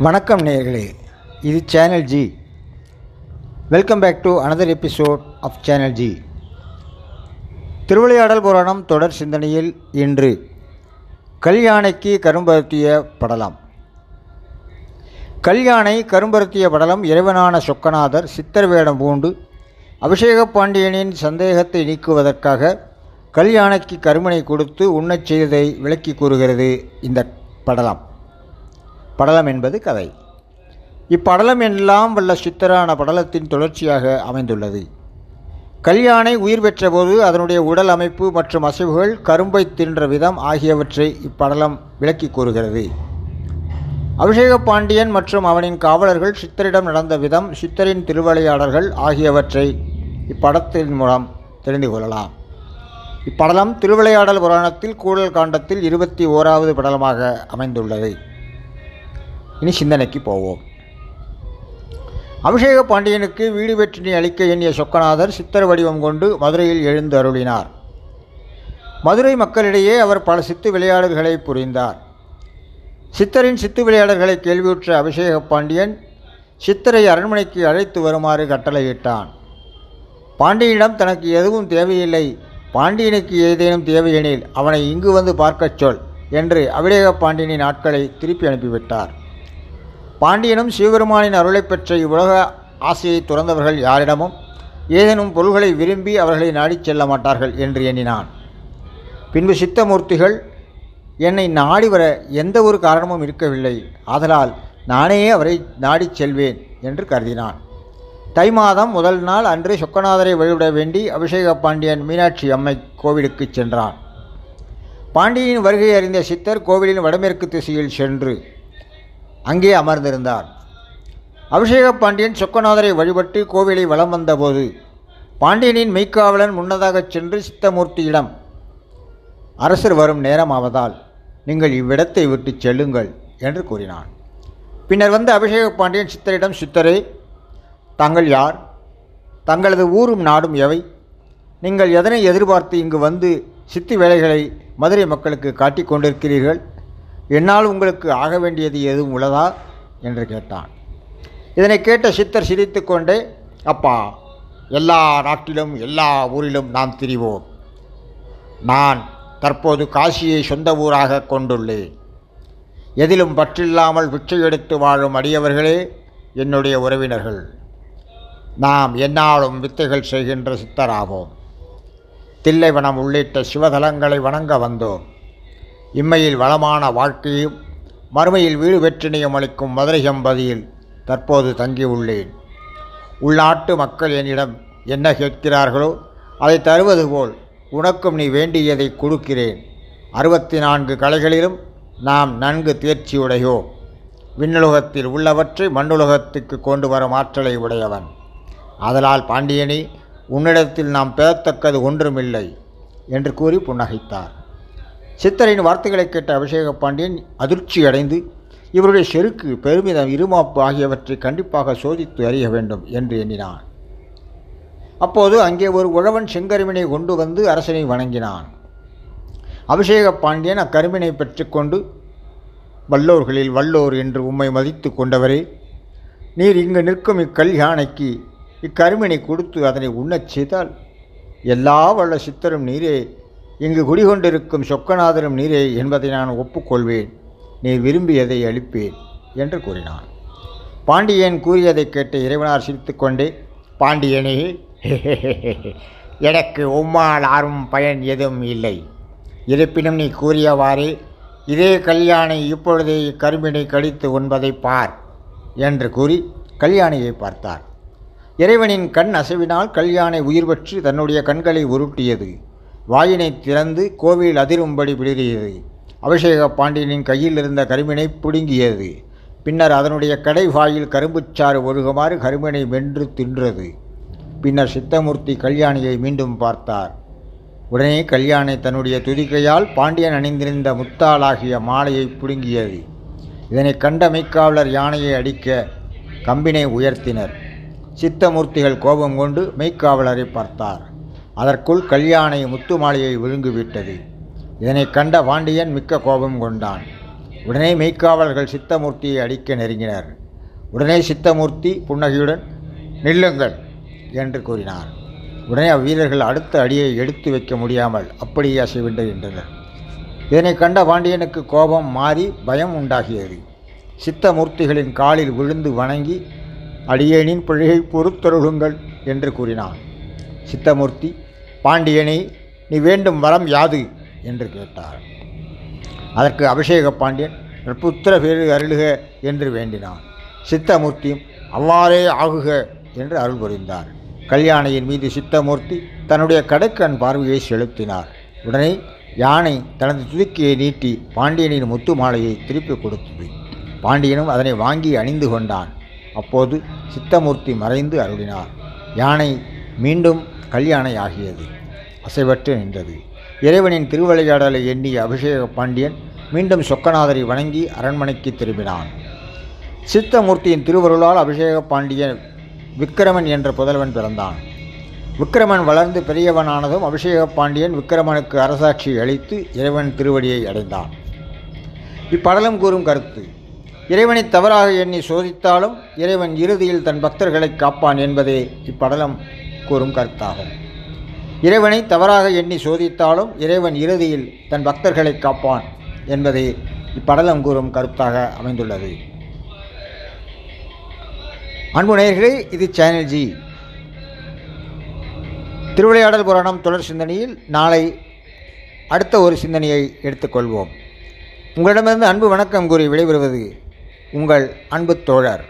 வணக்கம் நேயர்களே இது channel G welcome back to another episode of channel G Thiruvilaiyadal Puranam தொடர் சிந்தனையில் இன்று கல்யாணைக்கு கரும்பருத்திய படலம். கல்யாணை கரும்பருத்திய படலம் இறைவனான சொக்கநாதர் சித்தர் வேடம் பூண்டு அபிஷேக பாண்டியனின் சந்தேகத்தை நீக்குவதற்காக கல்யாணைக்கு கருமனை கொடுத்து உண்ணச் செய்ததை விளக்கி கூறுகிறது இந்த படலம். படலம் என்பது கதை. இப்படலம் எல்லாம் வல்ல சித்தரான படலத்தின் தொடர்ச்சியாக அமைந்துள்ளது. கல்யாணை உயிர் பெற்றபோது அதனுடைய உடல் அமைப்பு மற்றும் அசைவுகள் கரும்பை தின்ற விதம் ஆகியவற்றை இப்படலம் விளக்கி கூறுகிறது. அபிஷேக பாண்டியன் மற்றும் அவனின் காவலர்கள் சித்தரிடம் நடந்த விதம் சித்தரின் திருவிளையாடல்கள் ஆகியவற்றை இப்படத்தின் மூலம் தெரிந்து கொள்ளலாம். இப்படலம் திருவிளையாடல் புராணத்தில் கூடல் காண்டத்தில் இருபத்தி ஓராவது படலமாக அமைந்துள்ளது. இனி சிந்தனைக்கு போவோம். அபிஷேக பாண்டியனுக்கு வீடு வெற்றினை அளிக்க எண்ணிய சொக்கநாதர் சித்தர் வடிவம் கொண்டு மதுரையில் எழுந்து அருளினார். மதுரை மக்களிடையே அவர் பல சித்து விளையாடல்களை புரிந்தார். சித்தரின் சித்து விளையாடல்களை கேள்வியுற்ற அபிஷேக பாண்டியன் சித்தரை அரண்மனைக்கு அழைத்து வருமாறு கட்டளையிட்டான். பாண்டியனிடம் தனக்கு எதுவும் தேவையில்லை பாண்டியனுக்கு ஏதேனும் தேவையெனில் அவனை இங்கு வந்து பார்க்கச் சொல் என்று அபிஷேக பாண்டியனின் ஆட்களை திருப்பி அனுப்பிவிட்டார். பாண்டியனும் சிவபெருமானின் அருளை பெற்ற இவ்வுலக ஆசையை துறந்தவர்கள் யாரிடமும் ஏதேனும் பொருள்களை விரும்பி அவர்களை நாடிச் செல்ல மாட்டார்கள் என்று எண்ணினான். பின்பு சித்தமூர்த்திகள் என்னை நாடி வர எந்த ஒரு காரணமும் இருக்கவில்லை. ஆதலால் நானே அவரை நாடிச் செல்வேன் என்று கருதினான். தை மாதம் முதல் நாள் அன்று சொக்கநாதரை வழிவிட வேண்டி அபிஷேக பாண்டியன் மீனாட்சி அம்மை கோவிலுக்கு சென்றான். பாண்டியின் வருகை அறிந்த சித்தர் கோவிலின் வடமேற்கு திசையில் சென்று அங்கே அமர்ந்திருந்தார். அபிஷேக பாண்டியன் சொக்கநாதரை வழிபட்டு கோவிலை வலம் வந்தபோது பாண்டியனின் மெய்க்காவலன் முன்னதாகச் சென்று சித்தமூர்த்தியிடம் அரசர் வரும் நேரமாவதால் நீங்கள் இவ்விடத்தை விட்டு செல்லுங்கள் என்று கூறினான். பின்னர் வந்து அபிஷேக பாண்டியன் சித்தரிடம் சித்தரே தாங்கள் யார்? தங்களது ஊரும் நாடும் எவை? நீங்கள் எதனை எதிர்பார்த்து இங்கு வந்து சித்தி வேலைகளை மதுரை மக்களுக்கு காட்டிக் கொண்டிருக்கிறீர்கள்? என்னால் உங்களுக்கு ஆக வேண்டியது எதுவும் உள்ளதா? என்று கேட்டான். இதனை கேட்ட சித்தர் சிரித்து கொண்டே அப்பா எல்லா நாட்டிலும் எல்லா ஊரிலும் நாம் திரிவோம். நான் தற்போது காசியை சொந்த ஊராக கொண்டுள்ளேன். எதிலும் பற்றில்லாமல் பிச்சை எடுத்து வாழும் அடியவர்களே என்னுடைய உறவினர்கள். நாம் என்னாலும் வித்தைகள் செய்கின்ற சித்தராவோம். தில்லைவனம் உள்ளிட்ட சிவதலங்களை வணங்க வந்தோம். இம்மையில் வளமான வாழ்க்கையும் மறுமையில் வீடு வெற்றினையும் அளிக்கும் மதுரை சம்பதியில் தற்போது தங்கியுள்ளேன் உள்நாட்டு மக்கள் என்னிடம் என்ன கேட்கிறார்களோ அதை தருவது போல் உனக்கும் நீ வேண்டியதை கொடுக்கிறேன். அறுபத்தி நான்கு கலைகளிலும் நாம் நன்கு தேர்ச்சியுடையோ விண்ணுலகத்தில் உள்ளவற்றை மண்ணுலகத்துக்கு கொண்டு வரும் ஆற்றலை உடையவன். அதனால் பாண்டியனி உன்னிடத்தில் நாம் பெறத்தக்கது ஒன்றுமில்லை என்று கூறி புன்னகைத்தார். சித்தரின் வார்த்தைகளை கேட்ட அபிஷேக பாண்டியன் அதிர்ச்சி அடைந்து இவருடைய செருக்கு பெருமிதம் இருமாப்பு ஆகியவற்றை கண்டிப்பாக சோதித்து அறிய வேண்டும் என்று எண்ணினான். அப்போது அங்கே ஒரு உழவன் செங்கருவினை கொண்டு வந்து அரசனை வணங்கினான். அபிஷேக பாண்டியன் அக்கருவினை பெற்றுக்கொண்டு வல்லோர்களில் வல்லோர் என்று உம்மை மதித்து கொண்டவரே நீர் இங்கு நிற்கும் இக்கல்யாணைக்கு இக்கருமினை கொடுத்து அதனை உண்ணச் செய்தால் எல்லா வல்ல சித்தரும் நீரே இங்கு குடிகொண்டிருக்கும் சொக்கநாதரும் நீரே என்பதை நான் ஒப்புக்கொள்வேன். நீ விரும்பியதை அளிப்பேன் என்று கூறினான். பாண்டியன் கூறியதை கேட்டு இறைவனார் சிரித்துக்கொண்டே பாண்டியனே எனக்கு உம்மால் ஆறும் பயன் எதுவும் இல்லை. இருப்பினும் நீ கூறியவாறே இதே கல்யாணை இப்பொழுதே இக்கரும்பினை கடித்து உண்பதை பார். என்று கூறி கல்யாணியை பார்த்தார். இறைவனின் கண் அசைவினால் கல்யாணை உயிர் பெற்று தன்னுடைய கண்களை உருட்டியது. வாயினை திறந்து கோவில் அதிரும்படி பிளிறியது அபிஷேக பாண்டியனின் கையில் இருந்த கரும்பினை பிடுங்கியது. பின்னர் அதனுடைய கடை வாயில் கரும்புச்சாறு ஒழுகுமாறு கரும்பினை வென்று தின்றது. பின்னர் சித்தமூர்த்தி கல்யாணியை மீண்டும் பார்த்தார். உடனே கல்யாணை தன்னுடைய துதிக்கையால் பாண்டியன் அணிந்திருந்த முத்தாளாகிய மாலையை பிடுங்கியது. இதனை கண்ட மெய்க்காவலர் யானையை அடிக்க கம்பினை உயர்த்தினர். சித்தமூர்த்திகள் கோபம் கொண்டு மெய்க்காவலரை பார்த்தார். அதற்குள் கல்யாணை முத்து மாலையை விழுங்கிவிட்டது. இதனை கண்ட பாண்டியன் மிக்க கோபம் கொண்டான். உடனே மெய்க்காவலர்கள் சித்தமூர்த்தியை அடிக்க நெருங்கினர். உடனே சித்தமூர்த்தி புன்னகையுடன் நில்லுங்கள் என்று கூறினார். உடனே அவ்வீரர்கள் அடுத்த அடியை எடுத்து வைக்க முடியாமல் அப்படியே அசைவிடுகின்றனர் இதனை கண்ட பாண்டியனுக்கு கோபம் மாறி பயம் உண்டாகியது. சித்தமூர்த்திகளின் காலில் விழுந்து வணங்கி அடியேனின் பிழையை பொறுத்தருளுங்கள் என்று கூறினான். சித்தமூர்த்தி பாண்டியனை நீ வேண்டும் வரம் யாது என்று கேட்டார். அதற்கு அபிஷேக பாண்டியன் நற்புத்திர பேரு அருளுக என்று வேண்டினான். சித்தமூர்த்தியும் அவ்வாறே ஆகுக என்று அருள் புரிந்தார். கல்யாணையின் மீது சித்தமூர்த்தி தன்னுடைய கடைக்கண் பார்வையை செலுத்தினார். உடனே யானை தனது துதுக்கியை நீட்டி பாண்டியனின் முத்து மாலையை திருப்பி கொடுத்தது. பாண்டியனும் அதனை வாங்கி அணிந்து கொண்டான். அப்போது சித்தமூர்த்தி மறைந்து அருளினார். யானை மீண்டும் கல்யாணை ஆகியது அசைவற்று நின்றது. இறைவனின் திருவிளையாடலை எண்ணிய அபிஷேக பாண்டியன் மீண்டும் சொக்கநாதரை வணங்கி அரண்மனைக்கு திரும்பினான். சித்தமூர்த்தியின் திருவருளால் அபிஷேக பாண்டியன் விக்கிரமன் என்ற புதல்வன் பிறந்தான். விக்கிரமன் வளர்ந்து பெரியவனானதும் அபிஷேக பாண்டியன் விக்கிரமனுக்கு அரசாட்சி அளித்து இறைவன் திருவடியை அடைந்தான். இப்படலம் கூறும் கருத்து. இறைவனை தவறாக எண்ணி சோதித்தாலும் இறைவன் இறுதியில் தன் பக்தர்களை காப்பான் என்பதே இப்படலம். கூறும் கருத்தாகும். இறைவனை தவறாக எண்ணி சோதித்தாலும் இறைவன் இறுதியில் தன் பக்தர்களை காப்பான் என்பதே இப்படலம் கூறும் கருத்தாக அமைந்துள்ளது. அன்பு நேயர்களே இது சேனல் ஜி. திருவிளையாடல் புராணம் தொடர் சிந்தனையில் நாளை அடுத்த ஒரு சிந்தனையை எடுத்துக்கொள்வோம். உங்களிடமிருந்து அன்பு வணக்கம் கூறி விடைபெறுவது உங்கள் அன்பு தோழர்.